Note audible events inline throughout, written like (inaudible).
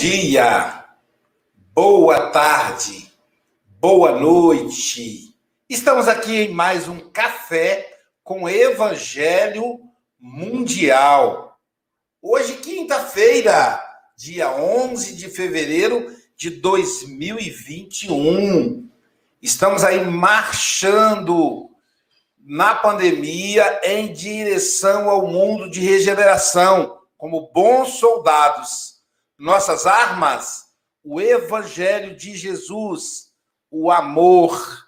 dia, boa tarde, boa noite. Estamos aqui em mais um café com Evangelho Mundial. Hoje, quinta-feira, dia 11 de fevereiro de 2021. Estamos aí marchando na pandemia em direção ao mundo de regeneração, como bons soldados nossas armas, o Evangelho de Jesus, o amor.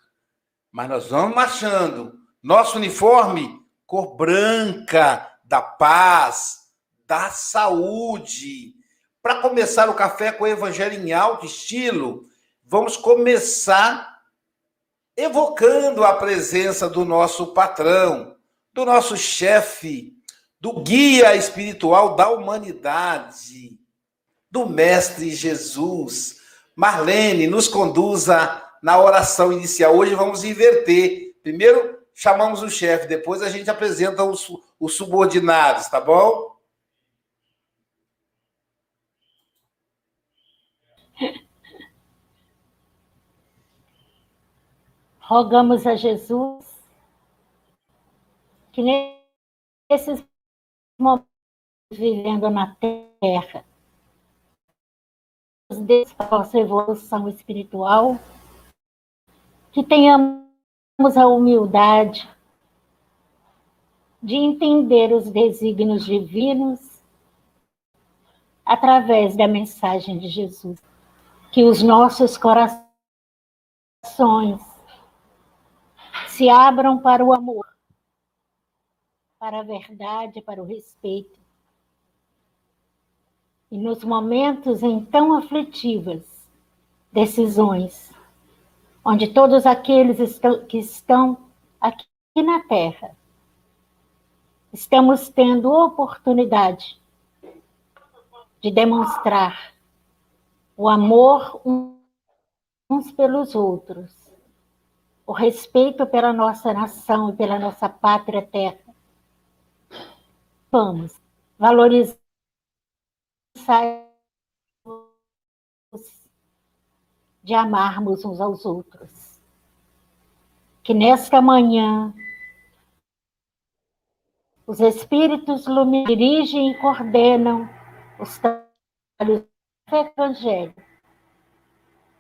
Mas nós vamos marchando. Nosso uniforme, cor branca, da paz, da saúde. Para começar o café com o Evangelho em alto estilo, vamos começar evocando a presença do nosso patrão, do nosso chefe, do guia espiritual da humanidade do Mestre Jesus. Marlene, nos conduza na oração inicial. Hoje vamos inverter. Primeiro chamamos o chefe, depois a gente apresenta os, os subordinados, tá bom? Rogamos a Jesus que nesses momentos vivendo na terra, dessa nossa evolução espiritual, que tenhamos a humildade de entender os desígnios divinos através da mensagem de Jesus. Que os nossos corações se abram para o amor, para a verdade, para o respeito e nos momentos em tão aflitivas decisões, onde todos aqueles estão, que estão aqui na Terra estamos tendo oportunidade de demonstrar o amor uns pelos outros, o respeito pela nossa nação e pela nossa pátria terra. Vamos valorizar de amarmos uns aos outros. Que nesta manhã os espíritos dirigem e coordenam os trabalhos do Evangelho.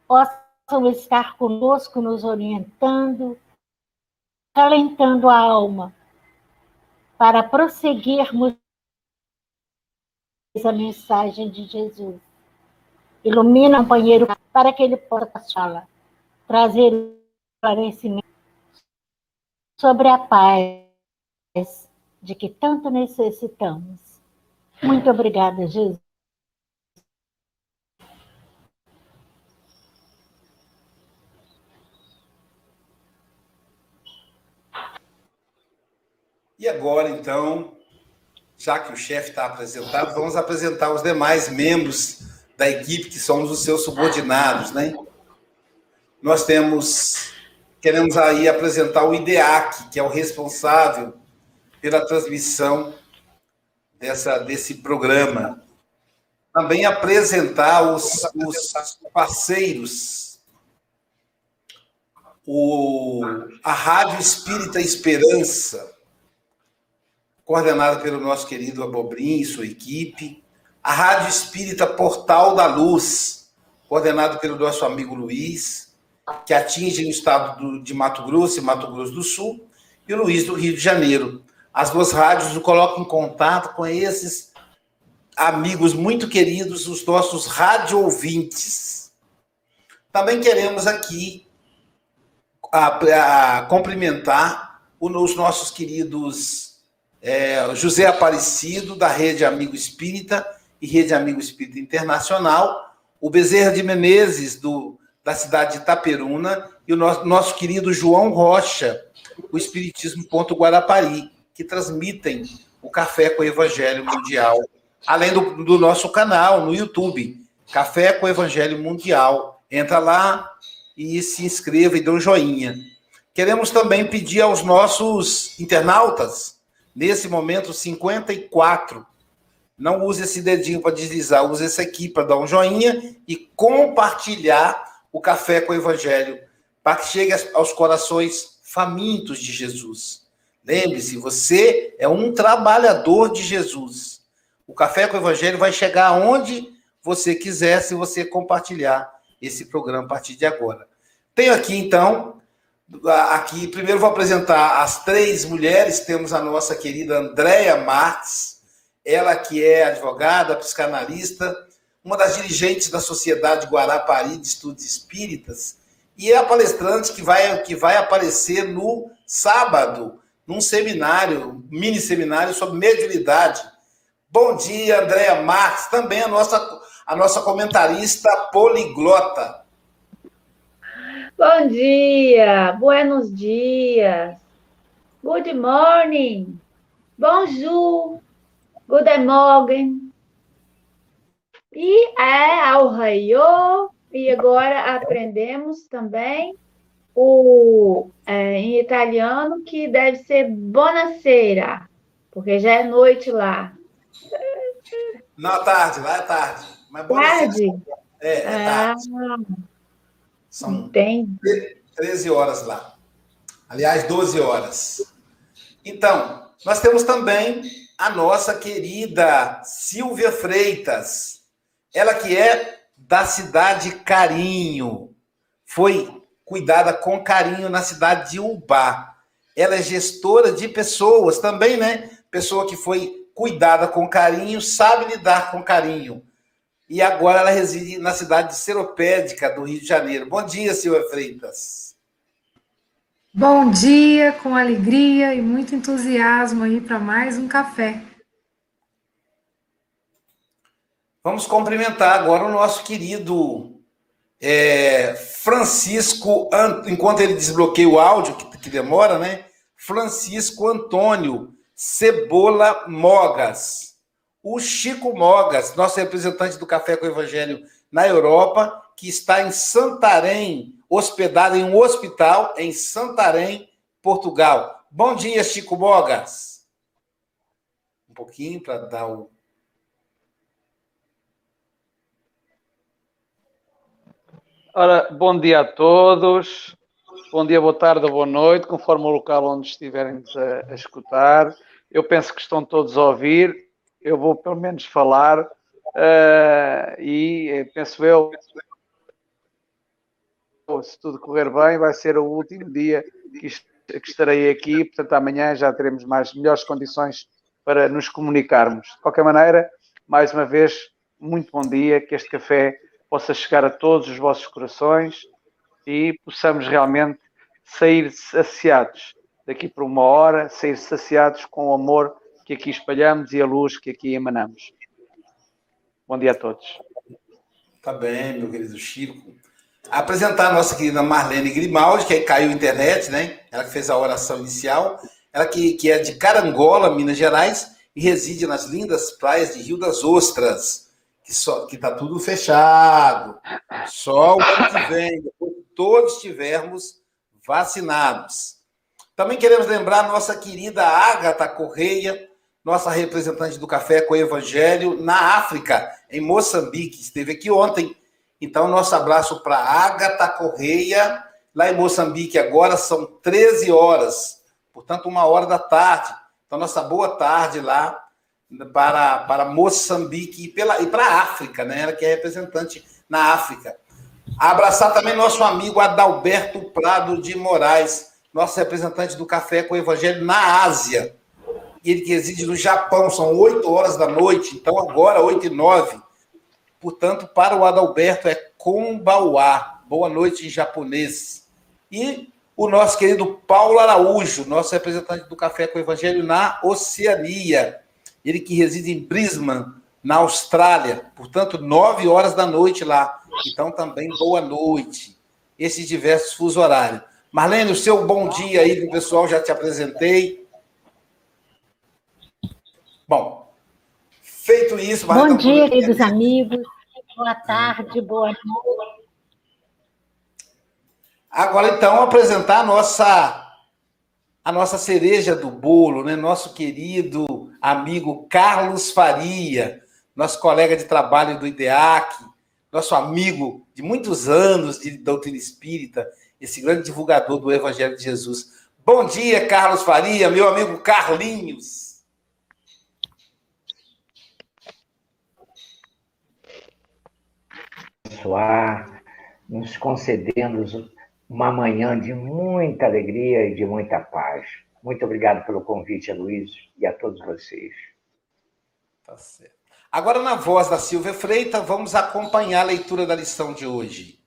Possam estar conosco, nos orientando, calentando a alma, para prosseguirmos a mensagem de Jesus. Ilumina o companheiro para que ele possa falar, trazer esclarecimento sobre a paz de que tanto necessitamos. Muito obrigada, Jesus. E agora, então, já que o chefe está apresentado, vamos apresentar os demais membros da equipe que somos os seus subordinados, né? Nós temos, queremos aí apresentar o IDEAC, que é o responsável pela transmissão dessa, desse programa. Também apresentar os, os parceiros, o, a Rádio Espírita Esperança, coordenada pelo nosso querido Abobrim e sua equipe. A Rádio Espírita Portal da Luz, coordenado pelo nosso amigo Luiz, que atinge o estado do, de Mato Grosso e Mato Grosso do Sul, e o Luiz do Rio de Janeiro. As duas rádios o colocam em contato com esses amigos muito queridos, os nossos rádio ouvintes. Também queremos aqui a, a cumprimentar os nossos queridos é, José Aparecido, da Rede Amigo Espírita e Rede Amigo Espírita Internacional, o Bezerra de Menezes, do, da cidade de Itaperuna, e o nosso, nosso querido João Rocha, o Espiritismo Ponto Guarapari, que transmitem o Café com o Evangelho Mundial, além do, do nosso canal no YouTube, Café com o Evangelho Mundial. Entra lá e se inscreva e dê um joinha. Queremos também pedir aos nossos internautas Nesse momento, 54 Não use esse dedinho para deslizar, use esse aqui para dar um joinha e compartilhar o café com o Evangelho, para que chegue aos corações famintos de Jesus. Lembre-se, você é um trabalhador de Jesus. O café com o Evangelho vai chegar aonde você quiser se você compartilhar esse programa a partir de agora. Tenho aqui, então, aqui, primeiro vou apresentar as três mulheres. Temos a nossa querida Andréia Marques, ela que é advogada, psicanalista, uma das dirigentes da Sociedade Guarapari de Estudos Espíritas, e é a palestrante que vai, que vai aparecer no sábado, num seminário, mini seminário sobre mediunidade. Bom dia, Andréia Marques, também a nossa, a nossa comentarista poliglota. Bom dia, buenos dias, good morning, bonjour, Guten Morgen. E é ao raio. E agora aprendemos também o é, em italiano que deve ser buonasera, porque já é noite lá. Não, tarde, lá é tarde. Mas tarde? É, é tarde. Ah, São entendi. 13 horas lá. Aliás, 12 horas. Então, nós temos também a nossa querida Silvia Freitas. Ela que é da cidade Carinho. Foi cuidada com carinho na cidade de Ubá. Ela é gestora de pessoas também, né? Pessoa que foi cuidada com carinho, sabe lidar com carinho. E agora ela reside na cidade de Seropédica, do Rio de Janeiro. Bom dia, Silvia Freitas. Bom dia, com alegria e muito entusiasmo aí para mais um café. Vamos cumprimentar agora o nosso querido é, Francisco, enquanto ele desbloqueia o áudio, que, que demora, né? Francisco Antônio Cebola Mogas. O Chico Mogas, nosso representante do Café com o Evangelho na Europa, que está em Santarém, hospedado em um hospital em Santarém, Portugal. Bom dia, Chico Mogas. Um pouquinho para dar o. Ora, bom dia a todos. Bom dia, boa tarde, boa noite, conforme o local onde estiverem a, a escutar. Eu penso que estão todos a ouvir. Eu vou pelo menos falar uh, e eh, penso eu se tudo correr bem, vai ser o último dia que, que estarei aqui. Portanto, amanhã já teremos mais melhores condições para nos comunicarmos. De qualquer maneira, mais uma vez, muito bom dia, que este café possa chegar a todos os vossos corações e possamos realmente sair saciados daqui por uma hora, sair saciados com o amor que aqui espalhamos e a luz que aqui emanamos. Bom dia a todos. Tá bem, meu querido Chico apresentar a nossa querida Marlene Grimaldi, que caiu a internet, né? Ela que fez a oração inicial. Ela que, que é de Carangola, Minas Gerais, e reside nas lindas praias de Rio das Ostras, que só que tá tudo fechado. Só o ano que vem, que todos estivermos vacinados. Também queremos lembrar a nossa querida Ágata Correia, nossa representante do Café com o Evangelho na África, em Moçambique. Esteve aqui ontem então, nosso abraço para Agatha Correia, lá em Moçambique, agora são 13 horas, portanto, uma hora da tarde. Então, nossa boa tarde lá para, para Moçambique e, pela, e para a África, né? Ela que é representante na África. Abraçar também nosso amigo Adalberto Prado de Moraes, nosso representante do Café com o Evangelho na Ásia. Ele que reside no Japão, são 8 horas da noite, então agora 8 e 9 Portanto, para o Adalberto é Konbawa. Boa noite em japonês. E o nosso querido Paulo Araújo, nosso representante do Café com o Evangelho na Oceania. Ele que reside em Brisbane, na Austrália. Portanto, nove horas da noite lá. Então, também boa noite. Esses diversos fuso horários. Marlene, o seu bom dia aí o pessoal, já te apresentei. Bom, Feito isso, Bom dia, queridos amigos. Boa tarde, boa noite. Agora, então, apresentar a nossa, a nossa cereja do bolo, né? Nosso querido amigo Carlos Faria, nosso colega de trabalho do IDEAC, nosso amigo de muitos anos de doutrina espírita, esse grande divulgador do Evangelho de Jesus. Bom dia, Carlos Faria, meu amigo Carlinhos. Abençoar, nos concedendo uma manhã de muita alegria e de muita paz. Muito obrigado pelo convite, Luiz, e a todos vocês. Tá certo. Agora, na voz da Silvia Freitas, vamos acompanhar a leitura da lição de hoje.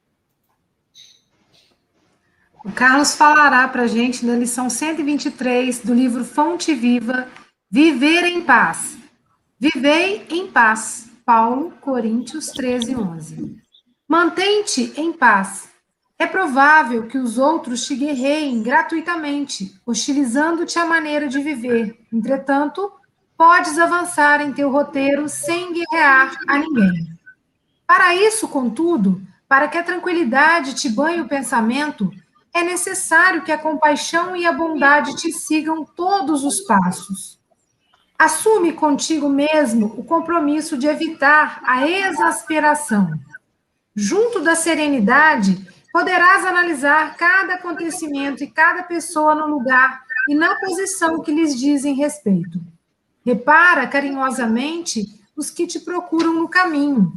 O Carlos falará para a gente da lição 123 do livro Fonte Viva, Viver em Paz. Vivei em paz. Paulo, Coríntios 13, 11. Mantente em paz. É provável que os outros te guerreiem gratuitamente, hostilizando-te a maneira de viver. Entretanto, podes avançar em teu roteiro sem guerrear a ninguém. Para isso, contudo, para que a tranquilidade te banhe o pensamento, é necessário que a compaixão e a bondade te sigam todos os passos. Assume contigo mesmo o compromisso de evitar a exasperação. Junto da serenidade, poderás analisar cada acontecimento e cada pessoa no lugar e na posição que lhes dizem respeito. Repara carinhosamente os que te procuram no caminho.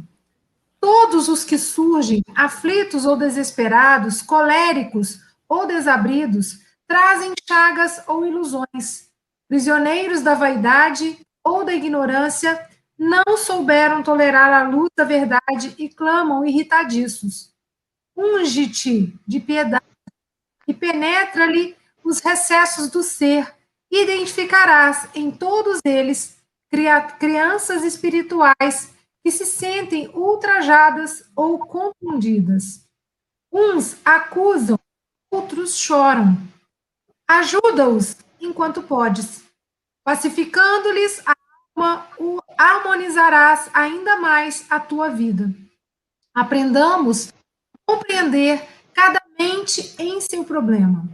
Todos os que surgem, aflitos ou desesperados, coléricos ou desabridos, trazem chagas ou ilusões. Prisioneiros da vaidade ou da ignorância, não souberam tolerar a luz da verdade e clamam irritadiços. Unge-te de piedade e penetra-lhe os recessos do ser, e identificarás em todos eles crianças espirituais que se sentem ultrajadas ou confundidas. Uns acusam outros choram. Ajuda-os enquanto podes. Pacificando-lhes a harmonizarás ainda mais a tua vida. Aprendamos a compreender cada mente em seu problema.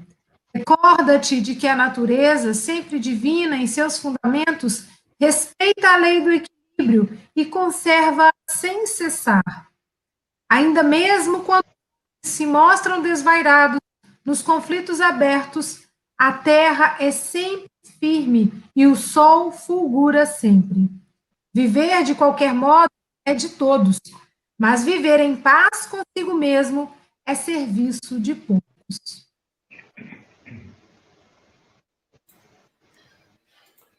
Recorda-te de que a natureza, sempre divina em seus fundamentos, respeita a lei do equilíbrio e conserva sem cessar. Ainda mesmo quando se mostram desvairados nos conflitos abertos, a terra é sempre firme e o sol fulgura sempre. Viver de qualquer modo é de todos, mas viver em paz consigo mesmo é serviço de poucos.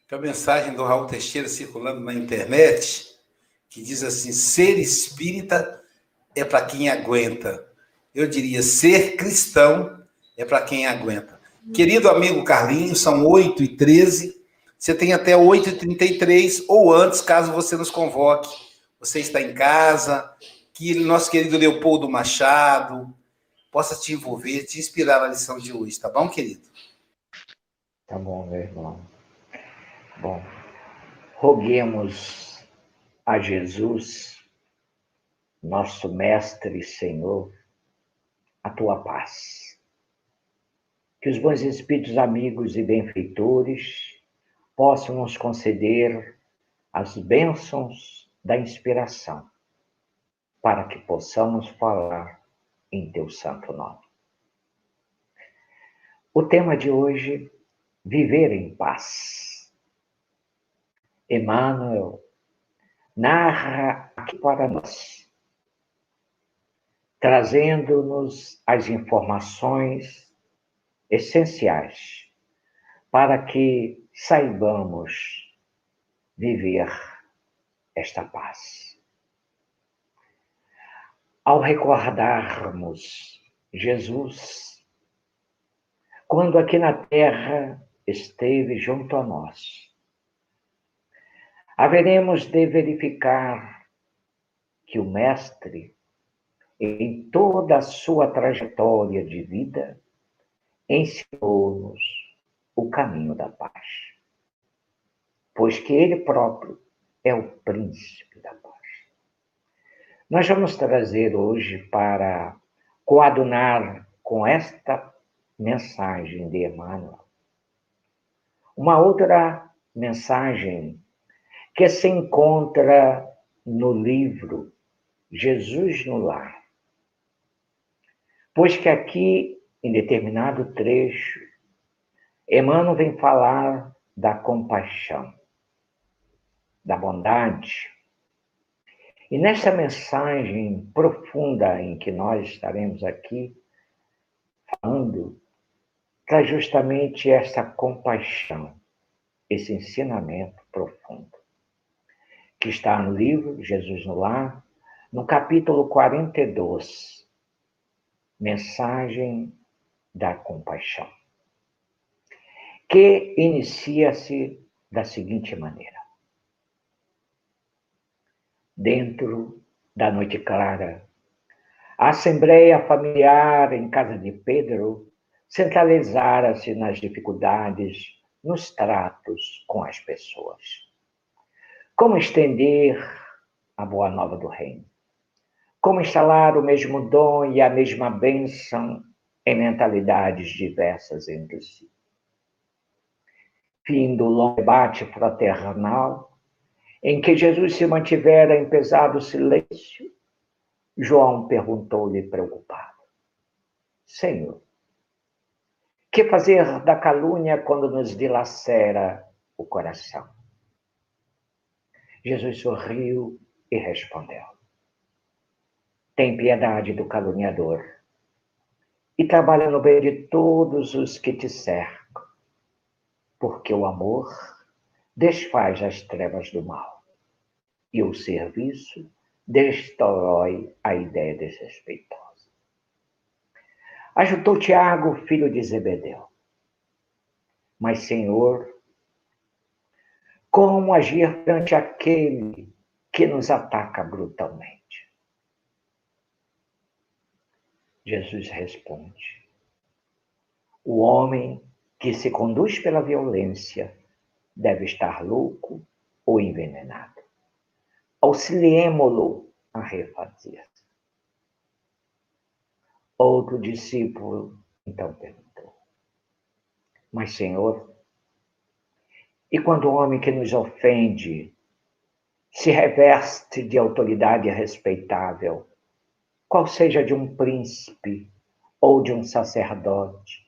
Tem a mensagem do Raul Teixeira circulando na internet que diz assim: ser espírita é para quem aguenta. Eu diria ser cristão é para quem aguenta. Querido amigo Carlinhos, são 8 e 13 Você tem até 8 e 33 ou antes, caso você nos convoque. Você está em casa, que nosso querido Leopoldo Machado possa te envolver, te inspirar na lição de hoje, tá bom, querido? Tá bom, meu irmão. Bom, roguemos a Jesus, nosso Mestre e Senhor, a tua paz que os bons espíritos amigos e benfeitores possam nos conceder as bênçãos da inspiração, para que possamos falar em teu santo nome. O tema de hoje, viver em paz. Emmanuel narra aqui para nós, trazendo-nos as informações essenciais para que saibamos viver esta paz. Ao recordarmos Jesus, quando aqui na terra esteve junto a nós, haveremos de verificar que o Mestre, em toda a sua trajetória de vida, ensinou-nos o caminho da paz, pois que ele próprio é o príncipe da paz. Nós vamos trazer hoje para coadunar com esta mensagem de Emmanuel uma outra mensagem que se encontra no livro Jesus no Lar. Pois que aqui, em determinado trecho, Emmanuel vem falar da compaixão, da bondade. E nessa mensagem profunda em que nós estaremos aqui falando, traz justamente essa compaixão, esse ensinamento profundo, que está no livro Jesus no Lar, no capítulo 42, Mensagem da Compaixão, que inicia-se da seguinte maneira. Dentro da noite clara, a assembleia familiar em casa de Pedro centralizara-se nas dificuldades, nos tratos com as pessoas. Como estender a boa nova do reino? Como instalar o mesmo dom e a mesma bênção em mentalidades diversas entre si? Fim do longo debate fraternal, em que Jesus se mantivera em pesado silêncio, João perguntou-lhe preocupado: Senhor, que fazer da calúnia quando nos dilacera o coração? Jesus sorriu e respondeu: Tem piedade do caluniador e trabalha no bem de todos os que te cercam, porque o amor desfaz as trevas do mal e o serviço destrói a ideia desrespeitosa. Ajudou Tiago, filho de Zebedeu. Mas, Senhor, como agir perante aquele que nos ataca brutalmente? Jesus responde: O homem que se conduz pela violência deve estar louco ou envenenado. Auxiliemo-lo a refazer. Outro discípulo então perguntou: Mas, Senhor, e quando o homem que nos ofende se reveste de autoridade respeitável, qual seja de um príncipe ou de um sacerdote,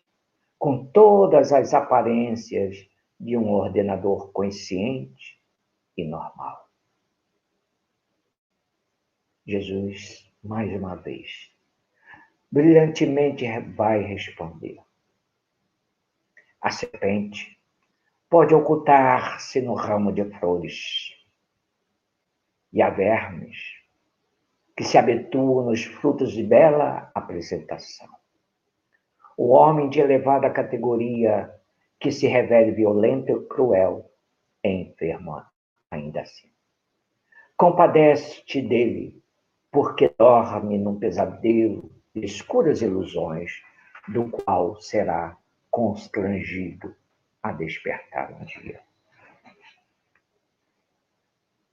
com todas as aparências de um ordenador consciente e normal? Jesus, mais uma vez, brilhantemente vai responder. A serpente pode ocultar-se no ramo de flores, e há vermes que se habituam nos frutos de bela apresentação. O homem de elevada categoria que se revele violento e cruel é enfermo ainda assim. Compadece-te dele, porque dorme num pesadelo escuras ilusões, do qual será constrangido a despertar um dia.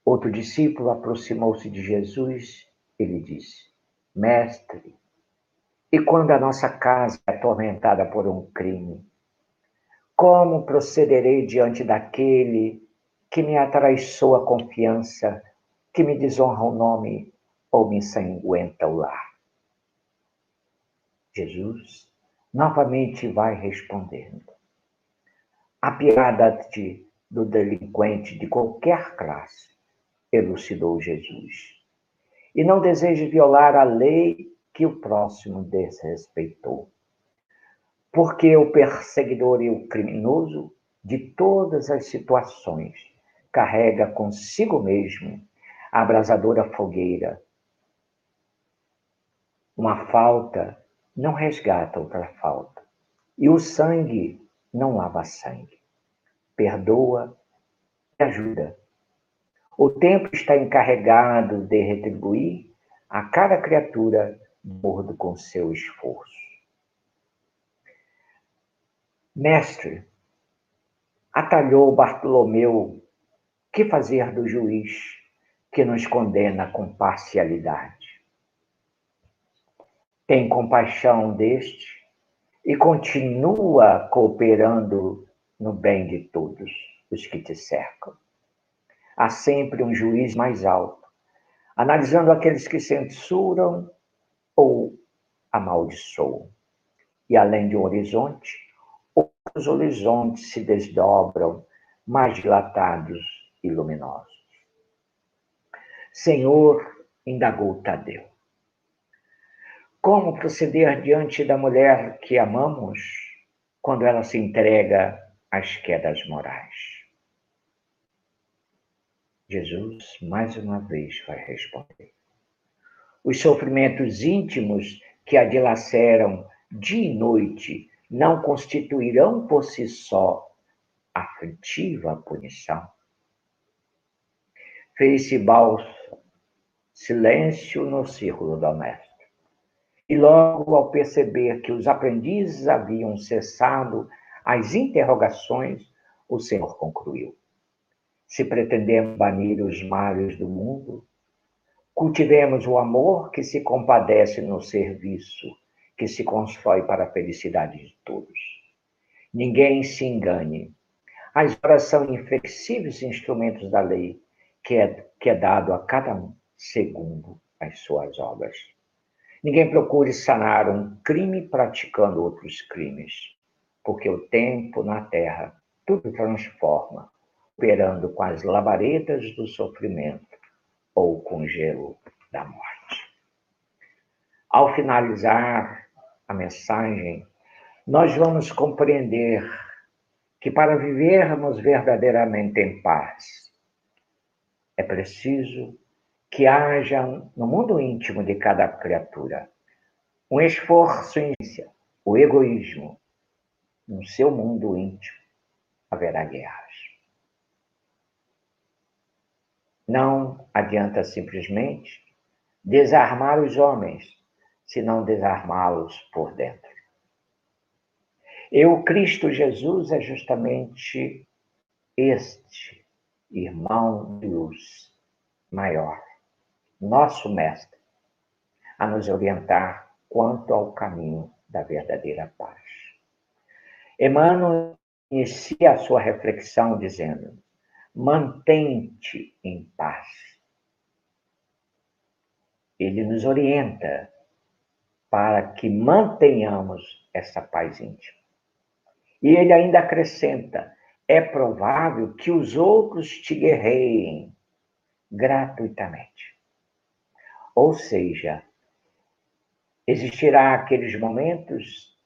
Outro discípulo aproximou-se de Jesus e lhe disse: Mestre, e quando a nossa casa é atormentada por um crime, como procederei diante daquele que me atraiçou a confiança, que me desonra o nome ou me ensanguenta o lar? Jesus novamente vai respondendo. Apiada-te do delinquente de qualquer classe, elucidou Jesus. E não desejes violar a lei que o próximo desrespeitou. Porque o perseguidor e o criminoso, de todas as situações, carrega consigo mesmo a abrasadora fogueira. Uma falta não resgata outra falta. E o sangue não lava sangue. Perdoa e ajuda. O tempo está encarregado de retribuir a cada criatura de acordo com seu esforço. Mestre, atalhou Bartolomeu, que fazer do juiz que nos condena com parcialidade? tem compaixão deste e continua cooperando no bem de todos os que te cercam. Há sempre um juiz mais alto, analisando aqueles que censuram ou amaldiçoam. E além de um horizonte, outros horizontes se desdobram, mais dilatados e luminosos. Senhor, indagou Tadeu, como proceder diante da mulher que amamos quando ela se entrega às quedas morais? Jesus, mais uma vez, vai responder. Os sofrimentos íntimos que a dilaceram dia e noite não constituirão por si só aflitiva punição. Fez-se balsa, silêncio no círculo doméstico. E logo ao perceber que os aprendizes haviam cessado as interrogações, o Senhor concluiu: Se pretendemos banir os males do mundo, cultivemos o amor que se compadece no serviço, que se constrói para a felicidade de todos. Ninguém se engane. As horas são inflexíveis instrumentos da lei, que é, que é dado a cada um segundo as suas obras. Ninguém procure sanar um crime praticando outros crimes, porque o tempo na terra tudo transforma, operando com as labaredas do sofrimento ou com o gelo da morte. Ao finalizar a mensagem, nós vamos compreender que para vivermos verdadeiramente em paz, é preciso que haja no mundo íntimo de cada criatura um esforço em o egoísmo. No seu mundo íntimo haverá guerras. Não adianta simplesmente desarmar os homens, se não desarmá-los por dentro. Eu, Cristo Jesus, é justamente este irmão de luz maior nosso Mestre, a nos orientar quanto ao caminho da verdadeira paz. Emmanuel inicia a sua reflexão dizendo: mantente em paz. Ele nos orienta para que mantenhamos essa paz íntima. E ele ainda acrescenta: é provável que os outros te guerreiem gratuitamente. Ou seja, existirá aqueles momentos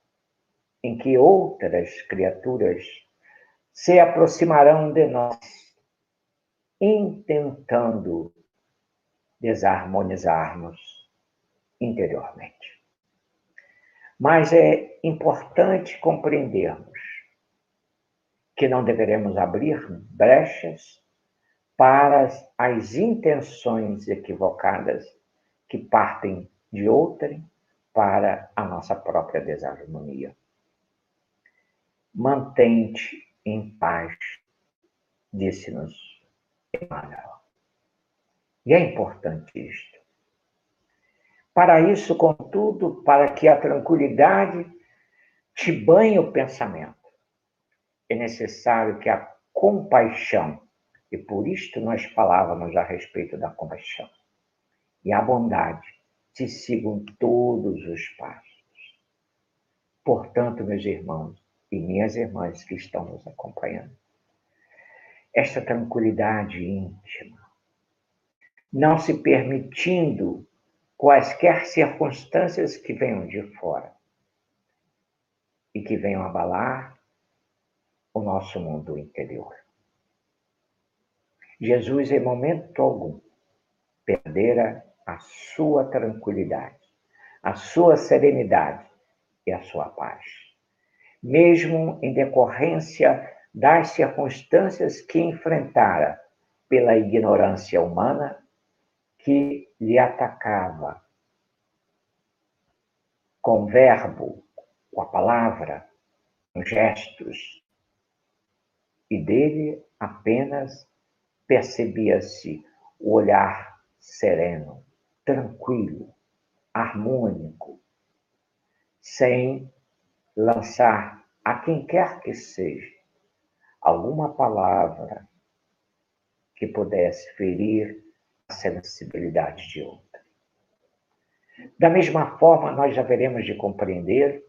em que outras criaturas se aproximarão de nós, intentando desarmonizarmos interiormente. Mas é importante compreendermos que não deveremos abrir brechas para as intenções equivocadas que partem de outrem para a nossa própria desarmonia. Mantente em paz, disse-nos. E é importante isto. Para isso, contudo, para que a tranquilidade te banhe o pensamento, é necessário que a compaixão, e por isto nós falávamos a respeito da compaixão, e a bondade te sigam todos os passos. Portanto, meus irmãos e minhas irmãs que estão nos acompanhando, esta tranquilidade íntima, não se permitindo quaisquer circunstâncias que venham de fora e que venham abalar o nosso mundo interior. Jesus, em momento algum, perdera a sua tranquilidade, a sua serenidade e a sua paz. Mesmo em decorrência das circunstâncias que enfrentara pela ignorância humana que lhe atacava. Com verbo, com a palavra, com gestos, e dele apenas percebia-se o olhar sereno, tranquilo, harmônico, sem lançar a quem quer que seja alguma palavra que pudesse ferir a sensibilidade de outra. Da mesma forma, nós já veremos de compreender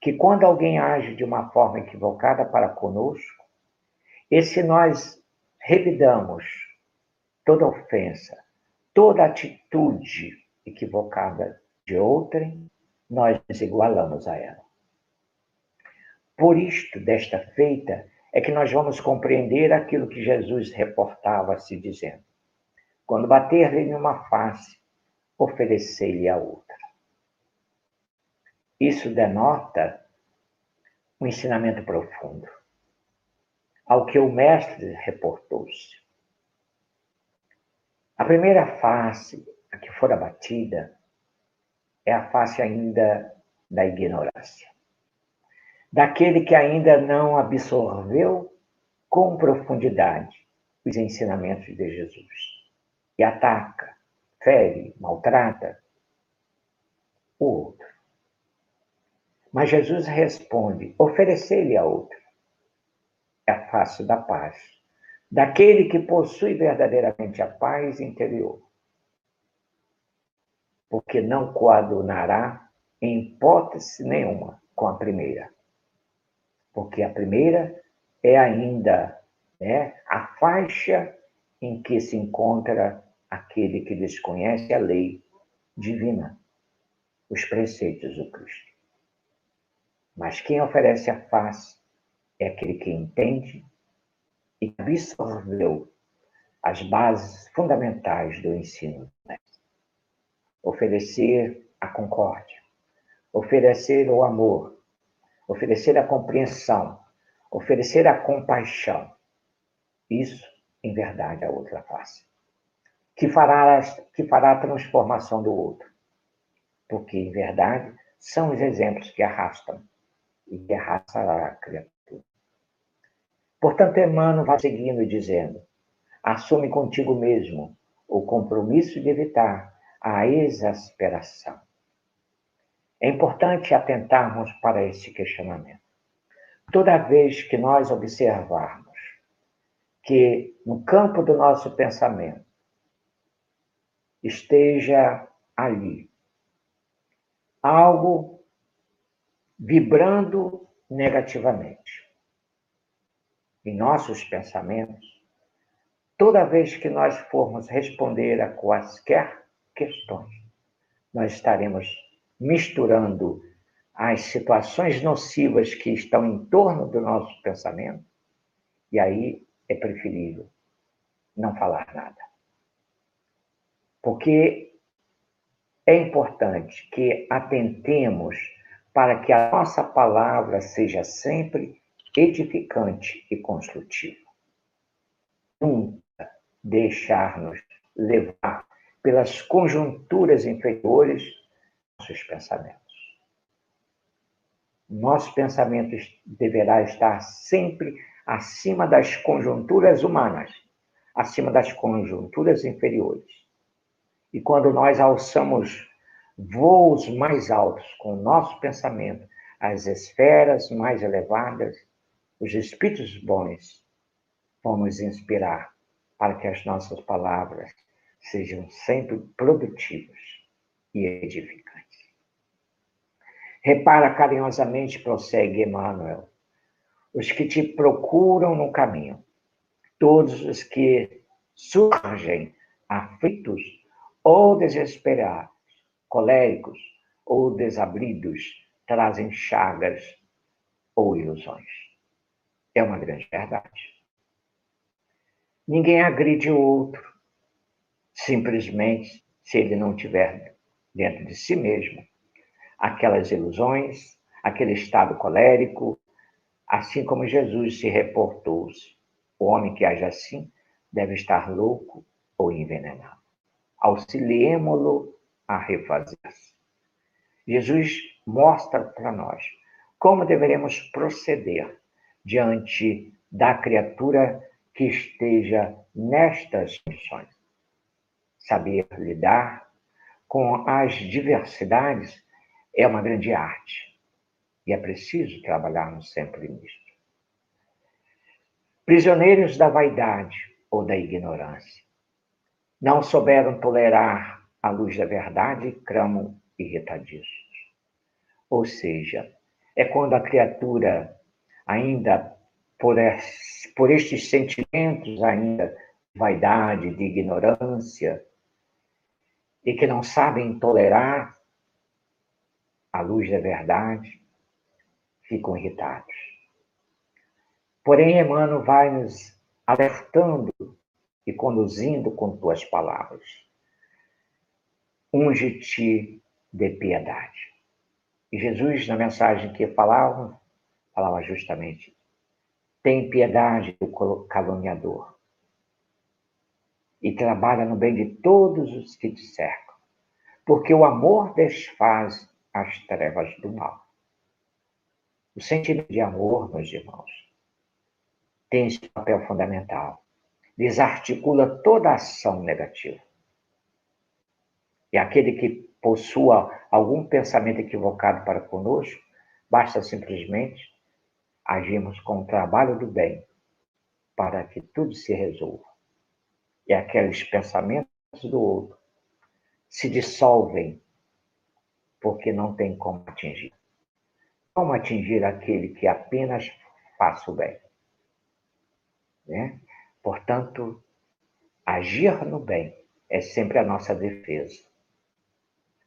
que quando alguém age de uma forma equivocada para conosco, e se nós revidamos toda ofensa, toda atitude equivocada de outrem, nós nos igualamos a ela. Por isto, desta feita, é que nós vamos compreender aquilo que Jesus reportava se dizendo. Quando bater-lhe uma face, oferecer-lhe a outra. Isso denota um ensinamento profundo, ao que o mestre reportou-se. A primeira face a que for abatida é a face ainda da ignorância, daquele que ainda não absorveu com profundidade os ensinamentos de Jesus e ataca, fere, maltrata o outro. Mas Jesus responde: oferecer-lhe a outro. É a face da paz, daquele que possui verdadeiramente a paz interior. Porque não coadunará em hipótese nenhuma com a primeira. Porque a primeira é ainda né, a faixa em que se encontra aquele que desconhece a lei divina, os preceitos do Cristo. Mas quem oferece a face é aquele que entende e absorveu as bases fundamentais do ensino. Oferecer a concórdia, oferecer o amor, oferecer a compreensão, oferecer a compaixão. Isso, em verdade, é a outra face. Que fará, que fará a transformação do outro. Porque, em verdade, são os exemplos que arrastam e que arrastará a criatura. Portanto, Emmanuel vai seguindo dizendo: assume contigo mesmo o compromisso de evitar a exasperação. É importante atentarmos para esse questionamento. Toda vez que nós observarmos que no campo do nosso pensamento esteja ali algo vibrando negativamente em nossos pensamentos, toda vez que nós formos responder a quaisquer questões, nós estaremos misturando as situações nocivas que estão em torno do nosso pensamento, e aí é preferível não falar nada. Porque é importante que atentemos para que a nossa palavra seja sempre edificante e construtiva. Nunca deixar-nos levar pelas conjunturas inferiores nossos pensamentos. Nosso pensamento deverá estar sempre acima das conjunturas humanas, acima das conjunturas inferiores. E quando nós alçamos voos mais altos com o nosso pensamento, as esferas mais elevadas, os espíritos bons vão nos inspirar para que as nossas palavras sejam sempre produtivas e edificantes. Repara carinhosamente, prossegue Emmanuel, os que te procuram no caminho, todos os que surgem aflitos ou desesperados, coléricos ou desabridos, trazem chagas ou ilusões. É uma grande verdade. Ninguém agride o outro, simplesmente se ele não tiver dentro de si mesmo aquelas ilusões, aquele estado colérico, assim como Jesus se reportou-se. O homem que age assim deve estar louco ou envenenado. Auxiliemo-lo a refazer-se. Jesus mostra para nós como deveremos proceder diante da criatura que esteja nestas missões. Saber lidar com as diversidades é uma grande arte e é preciso trabalharmos sempre nisso. Prisioneiros da vaidade, ou da ignorância. Não souberam tolerar a luz da verdade e cramam irritadiços. Ou seja, é quando a criatura ainda por, por estes sentimentos ainda vaidade, de ignorância, e que não sabem tolerar a luz da verdade, ficam irritados. Porém, Emmanuel vai nos alertando e conduzindo com tuas palavras. Unge-te de piedade. E Jesus, na mensagem que falava, falava justamente: tem piedade do caluniador e trabalha no bem de todos os que te cercam, porque o amor desfaz as trevas do mal. O sentimento de amor, meus irmãos, tem esse papel fundamental. Desarticula toda ação negativa. E aquele que possua algum pensamento equivocado para conosco, basta simplesmente agirmos com o trabalho do bem para que tudo se resolva. E aqueles pensamentos do outro se dissolvem porque não tem como atingir. Como atingir aquele que apenas faça o bem? Né? Portanto, agir no bem é sempre a nossa defesa.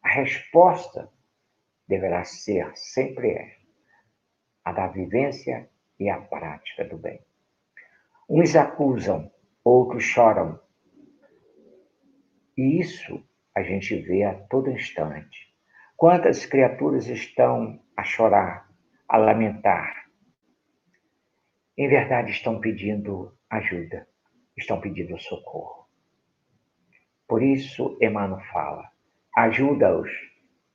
A resposta deverá ser, sempre é, a da vivência e a prática do bem. Uns acusam, outros choram. E isso a gente vê a todo instante. Quantas criaturas estão a chorar, a lamentar? Em verdade, estão pedindo ajuda, estão pedindo socorro. Por isso, Emmanuel fala: ajuda-os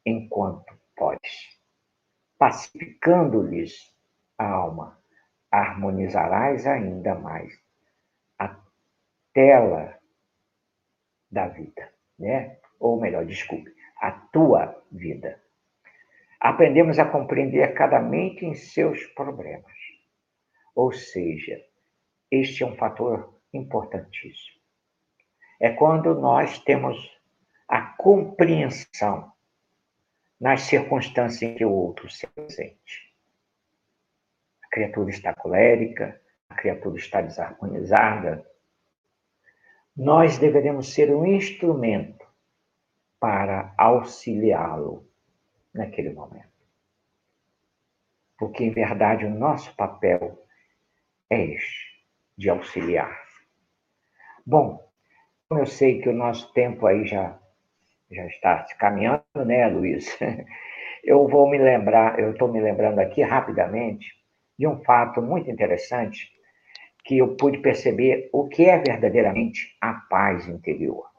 enquanto podes, pacificando-lhes a alma, harmonizarás ainda mais a tela da vida, né? Ou melhor, desculpe, a tua vida. Aprendemos a compreender cada mente em seus problemas. Ou seja, este é um fator importantíssimo. É quando nós temos a compreensão nas circunstâncias em que o outro se presente. A criatura está colérica, a criatura está desarmonizada. Nós deveremos ser um instrumento para auxiliá-lo naquele momento. Porque, em verdade, o nosso papel é este, de auxiliar. Bom, eu sei que o nosso tempo aí já, já está se caminhando, né, Luiz? (laughs) Eu vou me lembrar, eu estou me lembrando aqui rapidamente de um fato muito interessante que eu pude perceber o que é verdadeiramente a paz interior.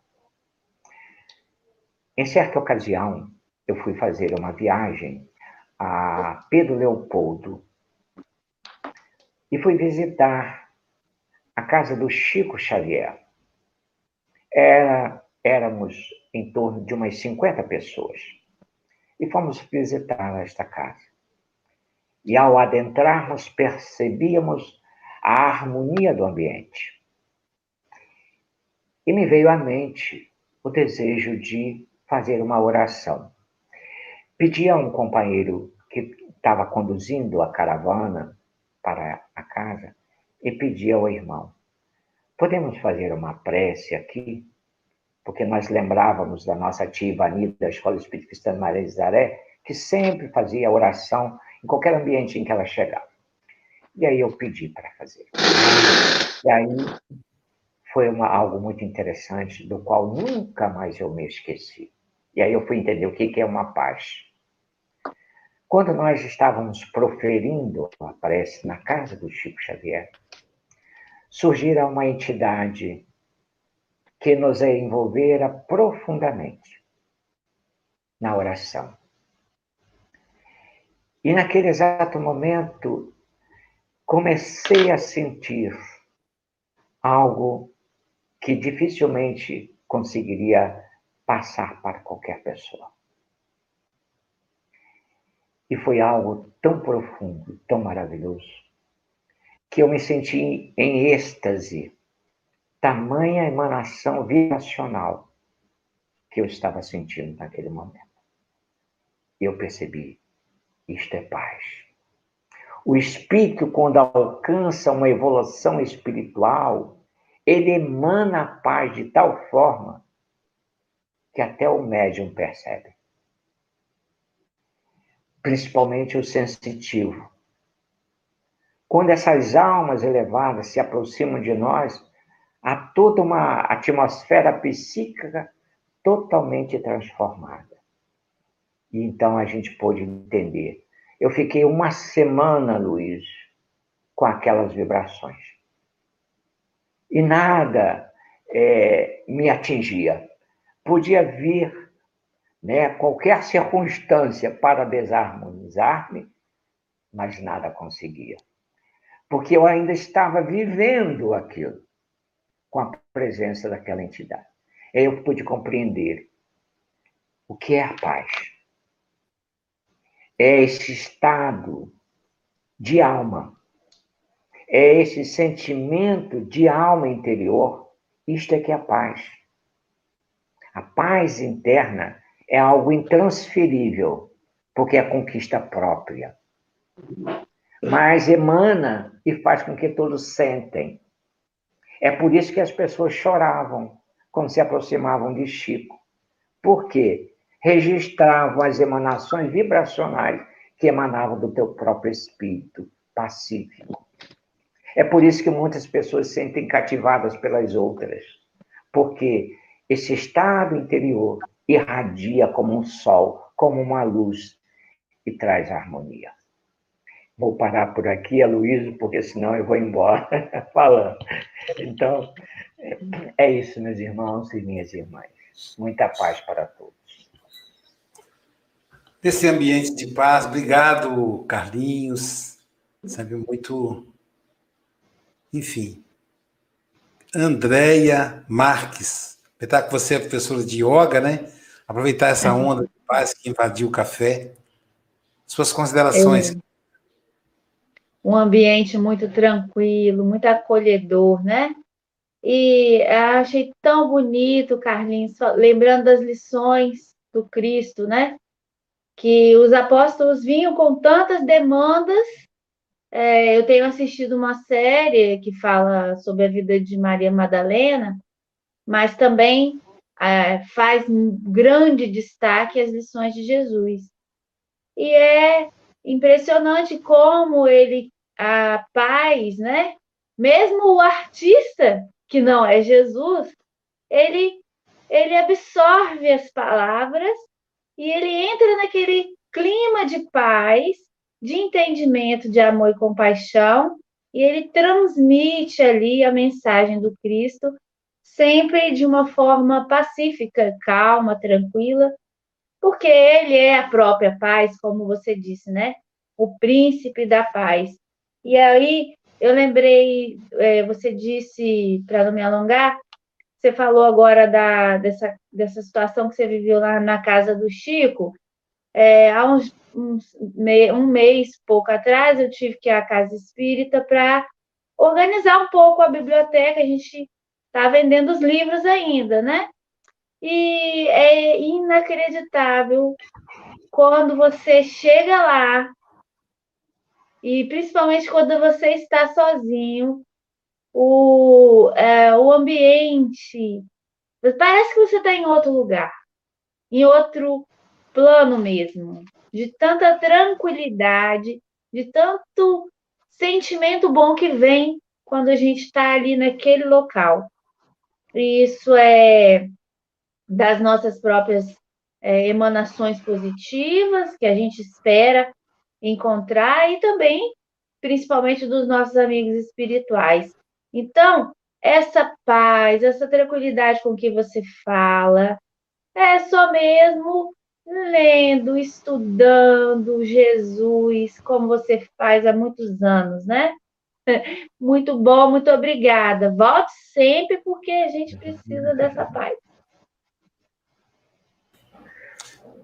Em certa ocasião, eu fui fazer uma viagem a Pedro Leopoldo e fui visitar a casa do Chico Xavier. Era, éramos em torno de umas 50 pessoas e fomos visitar esta casa. E ao adentrarmos, percebíamos a harmonia do ambiente. E me veio à mente o desejo de fazer uma oração. Pedi a um companheiro que estava conduzindo a caravana para a casa e pedi ao irmão: podemos fazer uma prece aqui? Porque nós lembrávamos da nossa tia Ivani, da Escola Espírita Cristã Maria de Zaré, que sempre fazia oração em qualquer ambiente em que ela chegava. E aí eu pedi para fazer. E aí foi uma, algo muito interessante, do qual nunca mais eu me esqueci. E aí eu fui entender o que é uma paz. Quando nós estávamos proferindo a prece na casa do Chico Xavier, surgira uma entidade que nos envolvera profundamente na oração. E naquele exato momento, comecei a sentir algo que dificilmente conseguiria passar para qualquer pessoa. E foi algo tão profundo, tão maravilhoso, que eu me senti em êxtase tamanha emanação vibracional que eu estava sentindo naquele momento. Eu percebi, isto é paz. O espírito, quando alcança uma evolução espiritual, ele emana a paz de tal forma que até o médium percebe. Principalmente o sensitivo. Quando essas almas elevadas se aproximam de nós, há toda uma atmosfera psíquica totalmente transformada. E então a gente pôde entender. Eu fiquei uma semana, Luiz, com aquelas vibrações. E nada é, me atingia. Podia vir né, qualquer circunstância para desarmonizar-me, mas nada conseguia. Porque eu ainda estava vivendo aquilo com a presença daquela entidade. Aí eu pude compreender o que é a paz. É esse estado de alma, é esse sentimento de alma interior. Isto é que é a paz. A paz interna é algo intransferível, porque é conquista própria. Mas emana e faz com que todos sentem é por isso que as pessoas choravam quando se aproximavam de Chico. Por quê? Registravam as emanações vibracionais que emanavam do teu próprio espírito pacífico. É por isso que muitas pessoas se sentem cativadas pelas outras, porque esse estado interior irradia como um sol, como uma luz e traz harmonia. Vou parar por aqui, Aloysio, porque senão eu vou embora (laughs) falando. Então, é isso, meus irmãos e minhas irmãs. Muita paz para todos. Nesse ambiente de paz, obrigado, Carlinhos. Sabe, muito. Enfim. Andréia Marques. Apesar que você é professora de yoga, né? Aproveitar essa uhum. onda de paz que invadiu o café. Suas considerações. Eu um ambiente muito tranquilo, muito acolhedor, né? E achei tão bonito, Carlinhos, lembrando das lições do Cristo, né? Que os apóstolos vinham com tantas demandas. É, eu tenho assistido uma série que fala sobre a vida de Maria Madalena, mas também é, faz grande destaque as lições de Jesus. E é impressionante como ele, a paz, né? Mesmo o artista, que não é Jesus, ele, ele absorve as palavras e ele entra naquele clima de paz, de entendimento, de amor e compaixão, e ele transmite ali a mensagem do Cristo, sempre de uma forma pacífica, calma, tranquila, porque ele é a própria paz, como você disse, né? O príncipe da paz. E aí eu lembrei, é, você disse, para não me alongar, você falou agora da, dessa, dessa situação que você viveu lá na casa do Chico. É, há uns, uns um mês, pouco atrás, eu tive que ir à casa espírita para organizar um pouco a biblioteca. A gente está vendendo os livros ainda, né? E é inacreditável quando você chega lá, e principalmente quando você está sozinho, o, é, o ambiente. Parece que você está em outro lugar, em outro plano mesmo, de tanta tranquilidade, de tanto sentimento bom que vem quando a gente está ali naquele local. E isso é das nossas próprias é, emanações positivas que a gente espera encontrar e também, principalmente, dos nossos amigos espirituais. Então, essa paz, essa tranquilidade com que você fala, é só mesmo lendo, estudando Jesus, como você faz há muitos anos, né? Muito bom, muito obrigada. Volte sempre, porque a gente precisa dessa paz.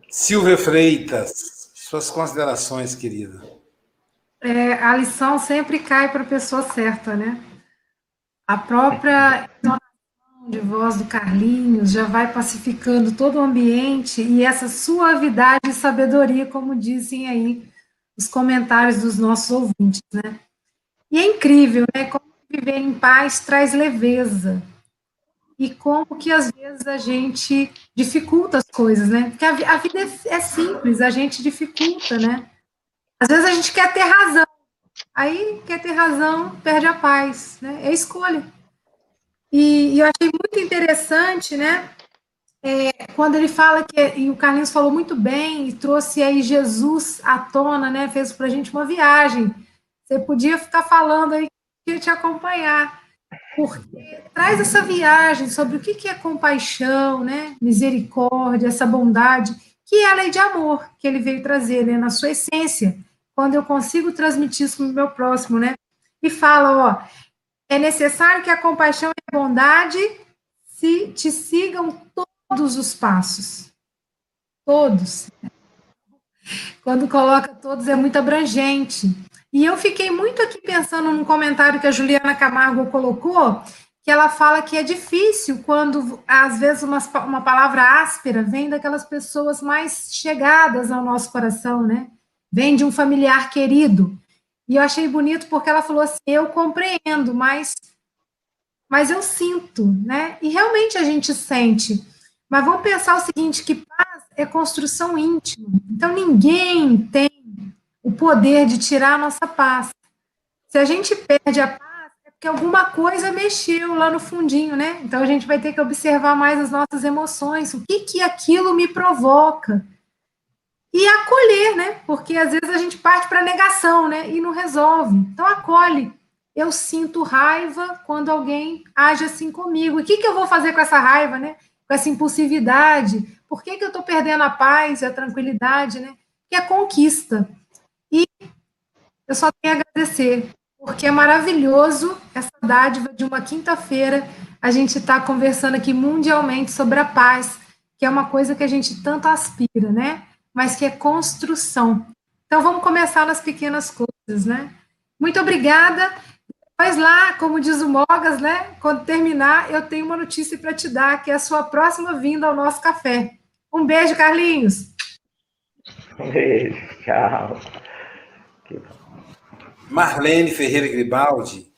Silvia Freitas, suas considerações, querida. É, a lição sempre cai para a pessoa certa, né? A própria de voz do Carlinhos já vai pacificando todo o ambiente e essa suavidade e sabedoria, como dizem aí os comentários dos nossos ouvintes, né? E é incrível, né? Como viver em paz traz leveza. E como que às vezes a gente dificulta as coisas, né? Porque a, a vida é, é simples, a gente dificulta, né? Às vezes a gente quer ter razão, aí quer ter razão, perde a paz, né? É escolha. E, e eu achei muito interessante, né? É, quando ele fala que, e o Carlinhos falou muito bem, e trouxe aí Jesus à tona, né? Fez para a gente uma viagem. Você podia ficar falando aí que te acompanhar, porque traz essa viagem sobre o que é compaixão, né? Misericórdia, essa bondade, que é a lei de amor que ele veio trazer, né? Na sua essência, quando eu consigo transmitir isso para o meu próximo, né? E fala, ó, é necessário que a compaixão e a bondade se te sigam todos os passos. Todos. Quando coloca todos é muito abrangente. E eu fiquei muito aqui pensando num comentário que a Juliana Camargo colocou, que ela fala que é difícil quando, às vezes, uma, uma palavra áspera vem daquelas pessoas mais chegadas ao nosso coração, né? Vem de um familiar querido. E eu achei bonito porque ela falou assim: eu compreendo, mas, mas eu sinto, né? E realmente a gente sente. Mas vamos pensar o seguinte: que paz é construção íntima. Então ninguém tem o poder de tirar a nossa paz. Se a gente perde a paz, é porque alguma coisa mexeu lá no fundinho, né? Então a gente vai ter que observar mais as nossas emoções. O que que aquilo me provoca? e acolher, né? Porque às vezes a gente parte para negação, né? E não resolve. Então acolhe. Eu sinto raiva quando alguém age assim comigo. O que, que eu vou fazer com essa raiva, né? Com essa impulsividade? Por que, que eu estou perdendo a paz e a tranquilidade, né? Que é conquista. Eu só tenho a agradecer, porque é maravilhoso essa dádiva de uma quinta-feira a gente está conversando aqui mundialmente sobre a paz, que é uma coisa que a gente tanto aspira, né? mas que é construção. Então, vamos começar nas pequenas coisas, né? Muito obrigada. Mas lá, como diz o Mogas, né? Quando terminar, eu tenho uma notícia para te dar, que é a sua próxima vinda ao nosso café. Um beijo, Carlinhos. Um beijo, tchau. Marlene Ferreira Gribaldi.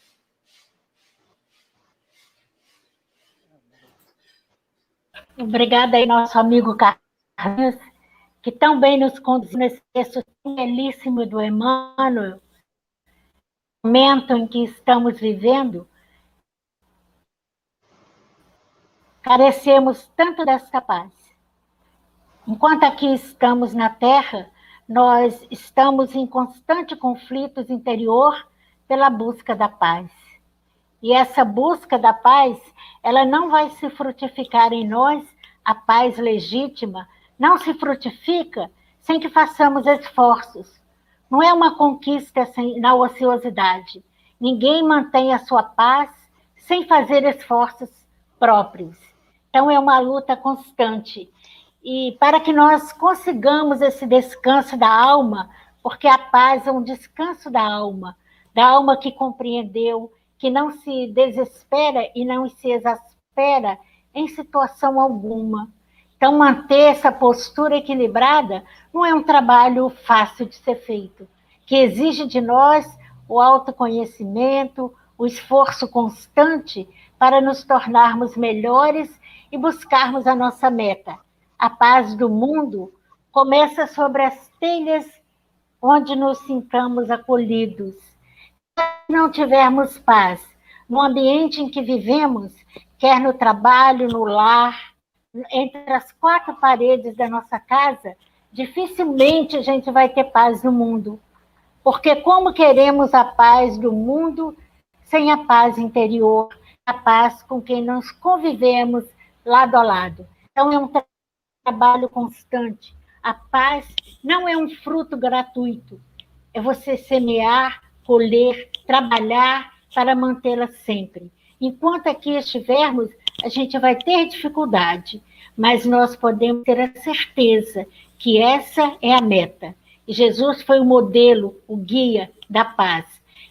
Obrigada aí, nosso amigo Carlinhos que tão bem nos conduz nesse texto belíssimo do Emmanuel, momento em que estamos vivendo, carecemos tanto dessa paz. Enquanto aqui estamos na Terra, nós estamos em constante conflito interior pela busca da paz. E essa busca da paz, ela não vai se frutificar em nós, a paz legítima, não se frutifica sem que façamos esforços. Não é uma conquista sem, na ociosidade. Ninguém mantém a sua paz sem fazer esforços próprios. Então, é uma luta constante. E para que nós consigamos esse descanso da alma, porque a paz é um descanso da alma, da alma que compreendeu, que não se desespera e não se exaspera em situação alguma, então, manter essa postura equilibrada não é um trabalho fácil de ser feito, que exige de nós o autoconhecimento, o esforço constante para nos tornarmos melhores e buscarmos a nossa meta. A paz do mundo começa sobre as telhas onde nos sintamos acolhidos. Se não tivermos paz no ambiente em que vivemos, quer no trabalho, no lar, entre as quatro paredes da nossa casa, dificilmente a gente vai ter paz no mundo. Porque como queremos a paz do mundo sem a paz interior, a paz com quem nós convivemos lado a lado? Então é um trabalho constante. A paz não é um fruto gratuito. É você semear, colher, trabalhar para mantê-la sempre. Enquanto aqui estivermos, a gente vai ter dificuldade, mas nós podemos ter a certeza que essa é a meta. E Jesus foi o modelo, o guia da paz.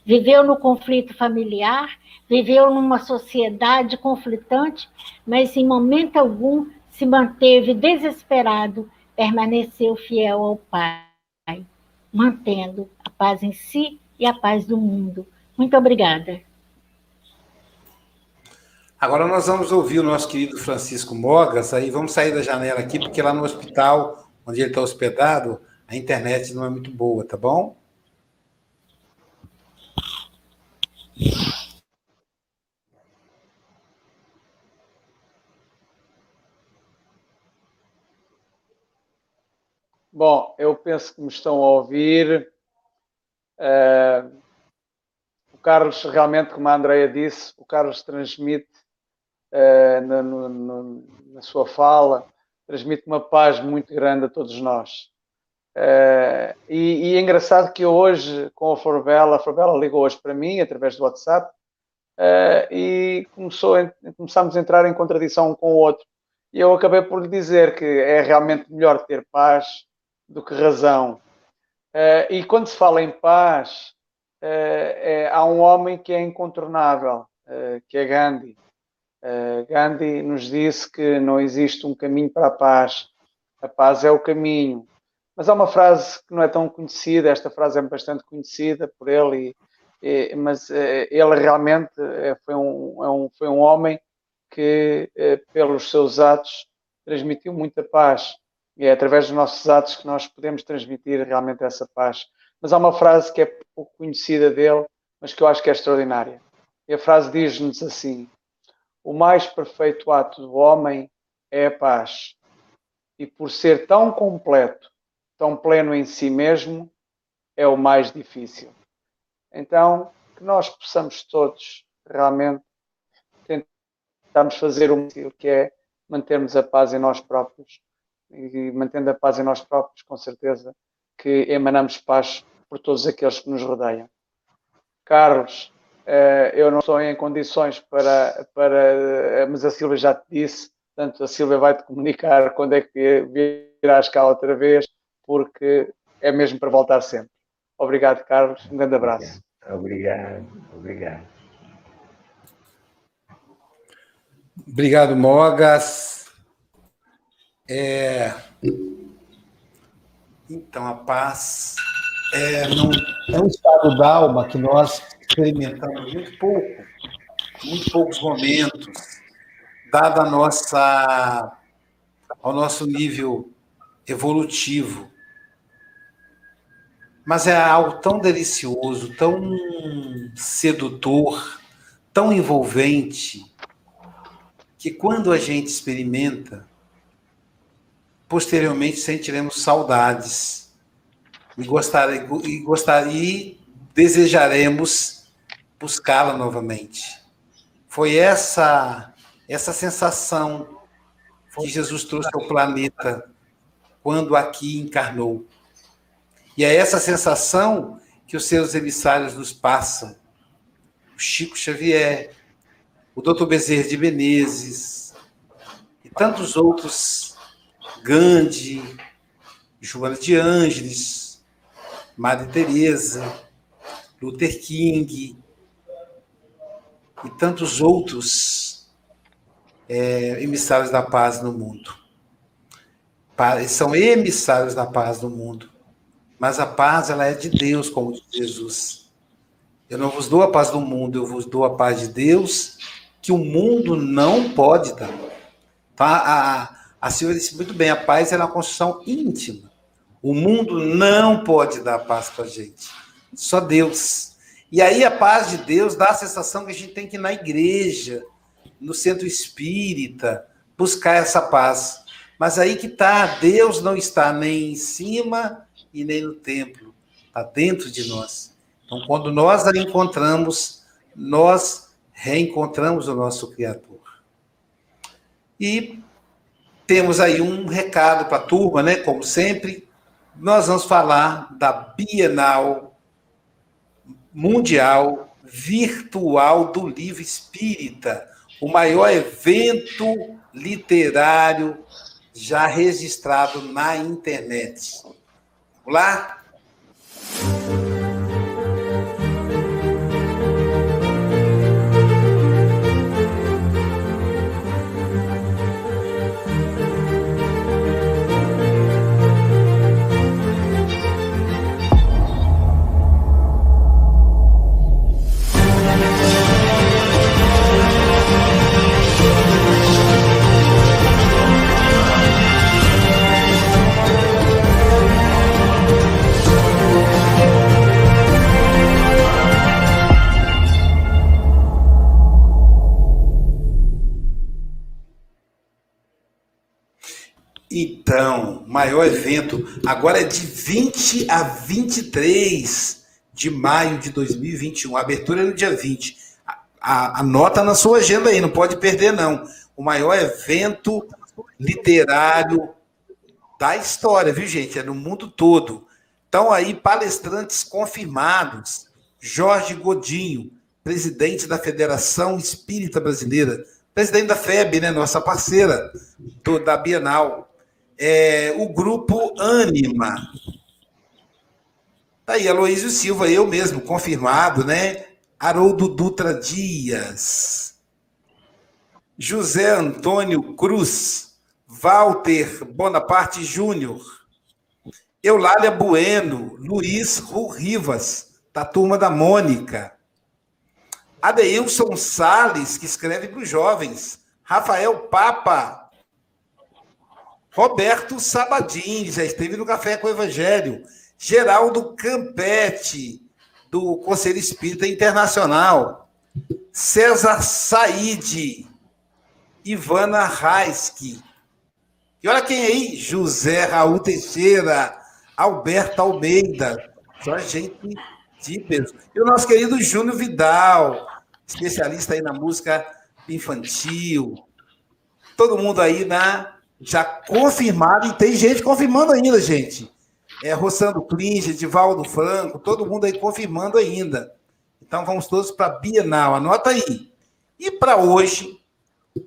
Viveu no conflito familiar, viveu numa sociedade conflitante, mas em momento algum se manteve desesperado, permaneceu fiel ao Pai, mantendo a paz em si e a paz do mundo. Muito obrigada. Agora nós vamos ouvir o nosso querido Francisco Mogas, aí vamos sair da janela aqui, porque lá no hospital onde ele está hospedado, a internet não é muito boa, tá bom? Bom, eu penso que me estão a ouvir. Uh, o Carlos, realmente, como a Andrea disse, o Carlos transmite uh, na, no, na, sua fala, transmite uma paz muito grande a todos nós. Uh, e, e, é engraçado que hoje, com a Forbela, a Forbela ligou hoje para mim, através do WhatsApp, e começou, começámos a entrar em contradição um com o outro. E eu acabei por lhe dizer que é realmente melhor ter paz do que razão. Uh, e quando se fala em paz, uh, é, há um homem que é incontornável, uh, que é Gandhi. Gandhi nos disse que não existe um caminho para a paz, a paz é o caminho. Mas há uma frase que não é tão conhecida, esta frase é bastante conhecida por ele, e, e, mas ele realmente foi um, é um, foi um homem que, pelos seus atos, transmitiu muita paz. E é através dos nossos atos que nós podemos transmitir realmente essa paz. Mas há uma frase que é pouco conhecida dele, mas que eu acho que é extraordinária. E a frase diz-nos assim: O mais perfeito ato do homem é a paz. E por ser tão completo, tão pleno em si mesmo, é o mais difícil. Então, que nós possamos todos realmente tentarmos fazer o que é mantermos a paz em nós próprios e mantendo a paz em nós próprios, com certeza que emanamos paz por todos aqueles que nos rodeiam. Carlos, eh, eu não estou em condições para, para mas a Silvia já te disse, portanto a Silvia vai-te comunicar quando é que virás cá outra vez, porque é mesmo para voltar sempre. Obrigado, Carlos. Um grande abraço. Obrigado, obrigado. Obrigado, Mogas. É... Então, a paz é, não, é um estado da alma que nós experimentamos muito pouco, muito poucos momentos, dada a nossa, ao nosso nível evolutivo. Mas é algo tão delicioso, tão sedutor, tão envolvente, que quando a gente experimenta, posteriormente sentiremos saudades e gostar e gostar e desejaremos buscá-la novamente. Foi essa essa sensação que Jesus trouxe ao planeta quando aqui encarnou. E é essa sensação que os seus emissários nos passam. O Chico Xavier, o Dr. Bezerra de Menezes e tantos outros Gandhi, Joana de Ângeles, Madre Teresa, Luther King e tantos outros é, emissários da paz no mundo. São emissários da paz no mundo. Mas a paz ela é de Deus, como diz Jesus. Eu não vos dou a paz do mundo, eu vos dou a paz de Deus, que o mundo não pode dar. Tá? A, a Silvia disse muito bem: a paz é uma construção íntima. O mundo não pode dar paz para a gente, só Deus. E aí a paz de Deus dá a sensação que a gente tem que ir na igreja, no centro espírita, buscar essa paz. Mas aí que está, Deus não está nem em cima e nem no templo, está dentro de nós. Então, quando nós a encontramos, nós reencontramos o nosso Criador. E temos aí um recado para a turma, né? Como sempre, nós vamos falar da Bienal Mundial Virtual do Livro Espírita, o maior evento literário já registrado na internet. Vamos lá? Então, maior evento, agora é de 20 a 23 de maio de 2021. A abertura é no dia 20. Anota na sua agenda aí, não pode perder, não. O maior evento literário da história, viu, gente? É no mundo todo. Então, aí, palestrantes confirmados. Jorge Godinho, presidente da Federação Espírita Brasileira, presidente da FEB, né, nossa parceira do, da Bienal. É, o grupo Anima. Tá aí, Aloysio Silva, eu mesmo, confirmado, né? Haroldo Dutra Dias. José Antônio Cruz. Walter Bonaparte Júnior. Eulália Bueno. Luiz Rivas, da turma da Mônica. Adeilson Sales, que escreve para os jovens. Rafael Papa. Roberto Sabadini, já esteve no Café com o Evangelho. Geraldo Campete, do Conselho Espírita Internacional. César Said. Ivana Raiski. E olha quem aí? José Raul Teixeira. Alberto Almeida. Só gente de peso. E o nosso querido Júnior Vidal, especialista aí na música infantil. Todo mundo aí na já confirmado, e tem gente confirmando ainda, gente. É, Rossando Klinge, Divaldo Franco, todo mundo aí confirmando ainda. Então vamos todos para a Bienal, anota aí. E para hoje,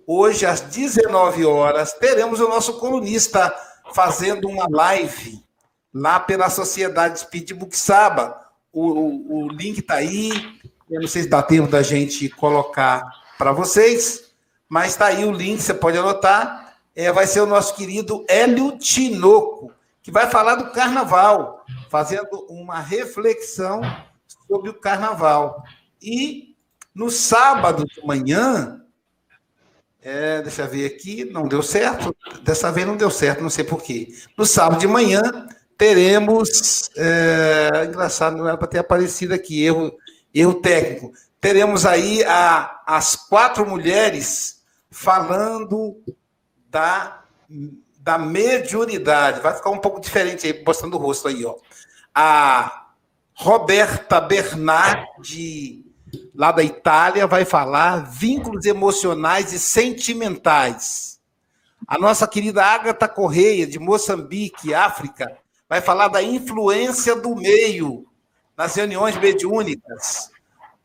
hoje às 19 horas, teremos o nosso colunista fazendo uma live lá pela Sociedade Speed Buxaba, o, o, o link está aí. Eu não sei se dá tempo da gente colocar para vocês, mas está aí o link, você pode anotar. É, vai ser o nosso querido Hélio Tinoco, que vai falar do carnaval, fazendo uma reflexão sobre o carnaval. E no sábado de manhã, é, deixa eu ver aqui, não deu certo. Dessa vez não deu certo, não sei porquê. No sábado de manhã, teremos. É, engraçado, não era para ter aparecido aqui, erro, erro técnico. Teremos aí a, as quatro mulheres falando da, da mediunidade. Vai ficar um pouco diferente aí, mostrando o rosto aí, ó. A Roberta Bernardi, lá da Itália, vai falar vínculos emocionais e sentimentais. A nossa querida Agatha Correia, de Moçambique, África, vai falar da influência do meio nas reuniões mediúnicas.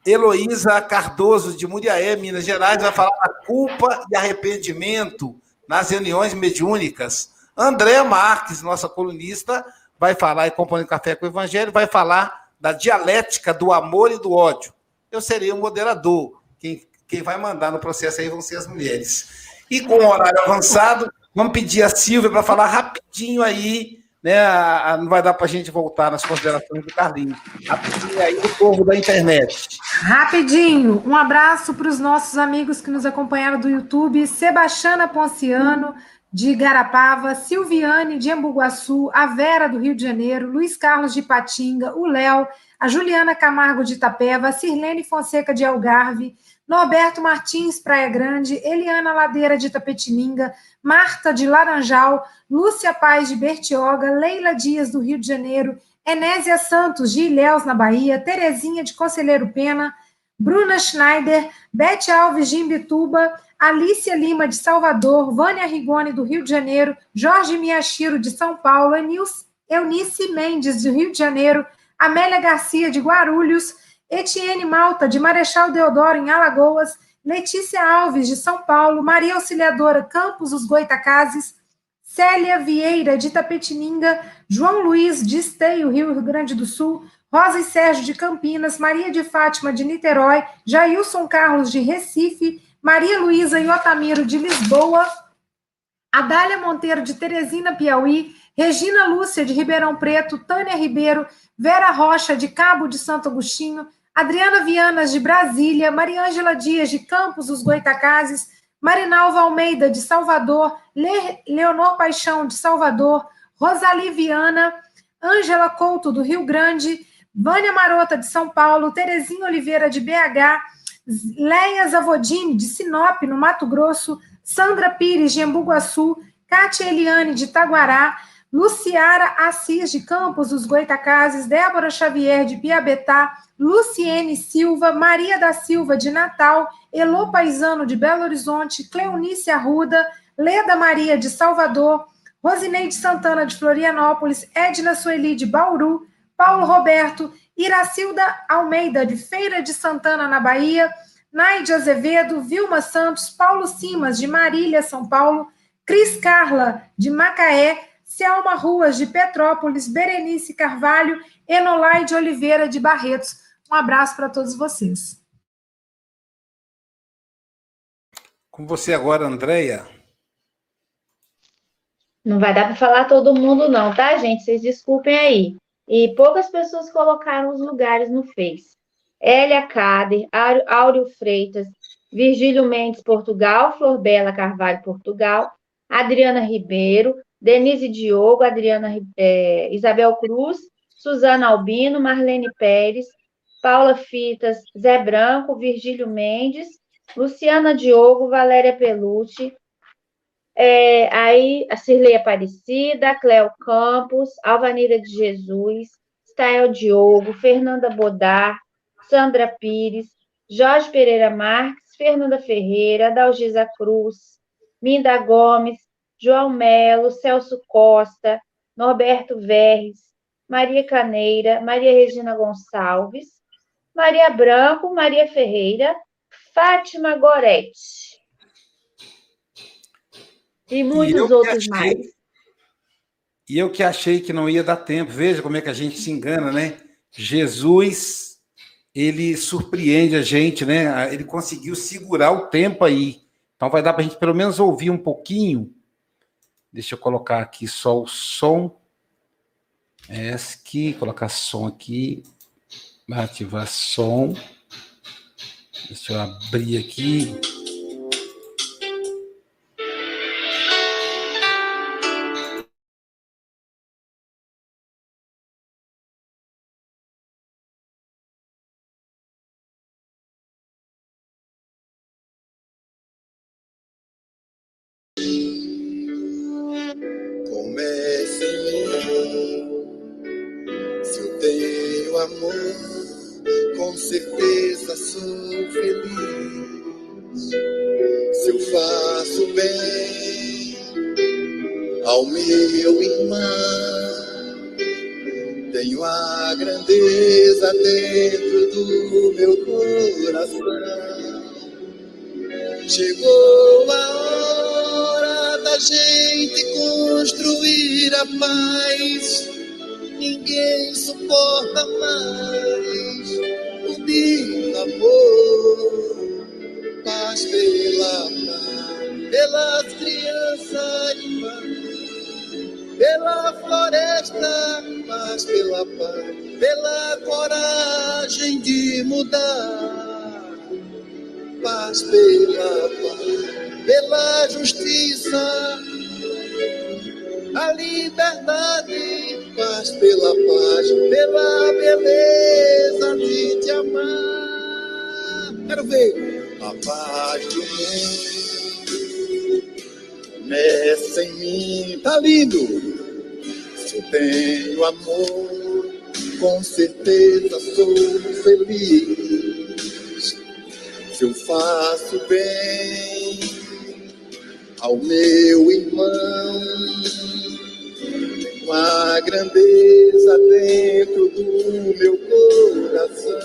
Heloísa Cardoso, de Muriaé, Minas Gerais, vai falar da culpa e arrependimento nas reuniões mediúnicas. André Marques, nossa colunista, vai falar, e compondo café com o Evangelho, vai falar da dialética do amor e do ódio. Eu serei o moderador. Quem, quem vai mandar no processo aí vão ser as mulheres. E com o horário avançado, vamos pedir a Silvia para falar rapidinho aí né, a, a, não vai dar para a gente voltar nas considerações do Carlinhos. Rapidinho aí do povo da internet. Rapidinho, um abraço para os nossos amigos que nos acompanharam do YouTube, Sebastiana Ponciano, de Garapava, Silviane, de Embuguaçu, a Vera, do Rio de Janeiro, Luiz Carlos de Patinga, o Léo, a Juliana Camargo de Itapeva, a Sirlene Fonseca de Algarve, Norberto Martins, Praia Grande, Eliana Ladeira de Tapetininga, Marta de Laranjal, Lúcia Paz de Bertioga, Leila Dias do Rio de Janeiro, Enésia Santos de Ilhéus, na Bahia, Terezinha de Conselheiro Pena, Bruna Schneider, Bete Alves de Imbituba, Alicia Lima de Salvador, Vânia Rigoni do Rio de Janeiro, Jorge Miyashiro de São Paulo, Eunice Mendes do Rio de Janeiro, Amélia Garcia de Guarulhos, Etienne Malta, de Marechal Deodoro, em Alagoas, Letícia Alves, de São Paulo, Maria Auxiliadora Campos, os Goitacazes, Célia Vieira, de Tapetininga, João Luiz, de Esteio, Rio Grande do Sul, Rosa e Sérgio, de Campinas, Maria de Fátima, de Niterói, Jailson Carlos, de Recife, Maria Luísa e Otamiro, de Lisboa, Adália Monteiro, de Teresina, Piauí, Regina Lúcia, de Ribeirão Preto, Tânia Ribeiro, Vera Rocha, de Cabo de Santo Agostinho, Adriana Vianas, de Brasília, Mariângela Dias, de Campos dos Goitacazes, Marinalva Almeida, de Salvador, Le Leonor Paixão, de Salvador, Rosali Viana, Ângela Couto, do Rio Grande, Vânia Marota, de São Paulo, Terezinha Oliveira, de BH, Leia Zavodini, de Sinop, no Mato Grosso, Sandra Pires, de Embuguaçu, Cátia Eliane de Taguará, Luciara Assis de Campos dos Goitacazes, Débora Xavier de Piabetá, Luciene Silva, Maria da Silva de Natal, Elô Paisano de Belo Horizonte, Cleonice Arruda, Leda Maria de Salvador, Rosineide Santana de Florianópolis, Edna Sueli de Bauru, Paulo Roberto, Iracilda Almeida de Feira de Santana, na Bahia, Naide Azevedo, Vilma Santos, Paulo Simas de Marília, São Paulo, Cris Carla de Macaé, Selma Ruas, de Petrópolis, Berenice Carvalho, Enolai de Oliveira, de Barretos. Um abraço para todos vocês. Com você agora, Andréia. Não vai dar para falar todo mundo, não, tá, gente? Vocês desculpem aí. E poucas pessoas colocaram os lugares no Face. Elia Cader, Áureo Freitas, Virgílio Mendes, Portugal, Flor Bela Carvalho, Portugal, Adriana Ribeiro, Denise Diogo, Adriana é, Isabel Cruz, Suzana Albino, Marlene Pérez, Paula Fitas, Zé Branco, Virgílio Mendes, Luciana Diogo, Valéria Pelucci, é, aí a Cirlei Aparecida, Cléo Campos, Alvanira de Jesus, Stael Diogo, Fernanda Bodar, Sandra Pires, Jorge Pereira Marques, Fernanda Ferreira, Dalgisa Cruz, Minda Gomes, João Melo, Celso Costa, Norberto Verres, Maria Caneira, Maria Regina Gonçalves, Maria Branco, Maria Ferreira, Fátima Goretti. E muitos e outros achei, mais. E eu que achei que não ia dar tempo. Veja como é que a gente se engana, né? Jesus, ele surpreende a gente, né? Ele conseguiu segurar o tempo aí. Então vai dar para a gente pelo menos ouvir um pouquinho Deixa eu colocar aqui só o som. ESC, colocar som aqui. Ativar som. Deixa eu abrir aqui. importa mais o unir amor, paz pela paz, pelas crianças animais, pela floresta, paz pela paz, pela coragem de mudar, paz pela paz, pela justiça, a liberdade paz, pela paz, pela beleza de te amar. Quero ver a paz do mundo. Nessa em mim tá lindo. Se eu tenho amor, com certeza sou feliz. Se eu faço bem ao meu irmão uma grandeza dentro do meu coração.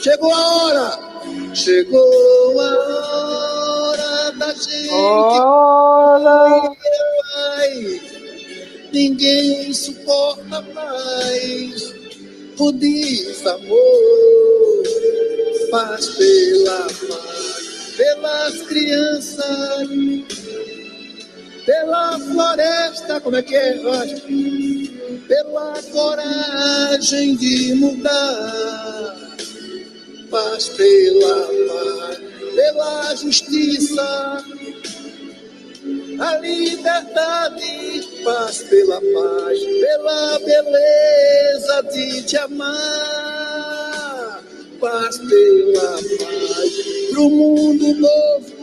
Chegou a hora! Chegou a hora da gente. Hora. Ninguém suporta mais o desamor. Faz pela paz, pelas crianças como é que é? Pela coragem de mudar, paz pela paz, pela justiça, a liberdade, paz pela paz, pela beleza de te amar, paz pela paz, pro mundo novo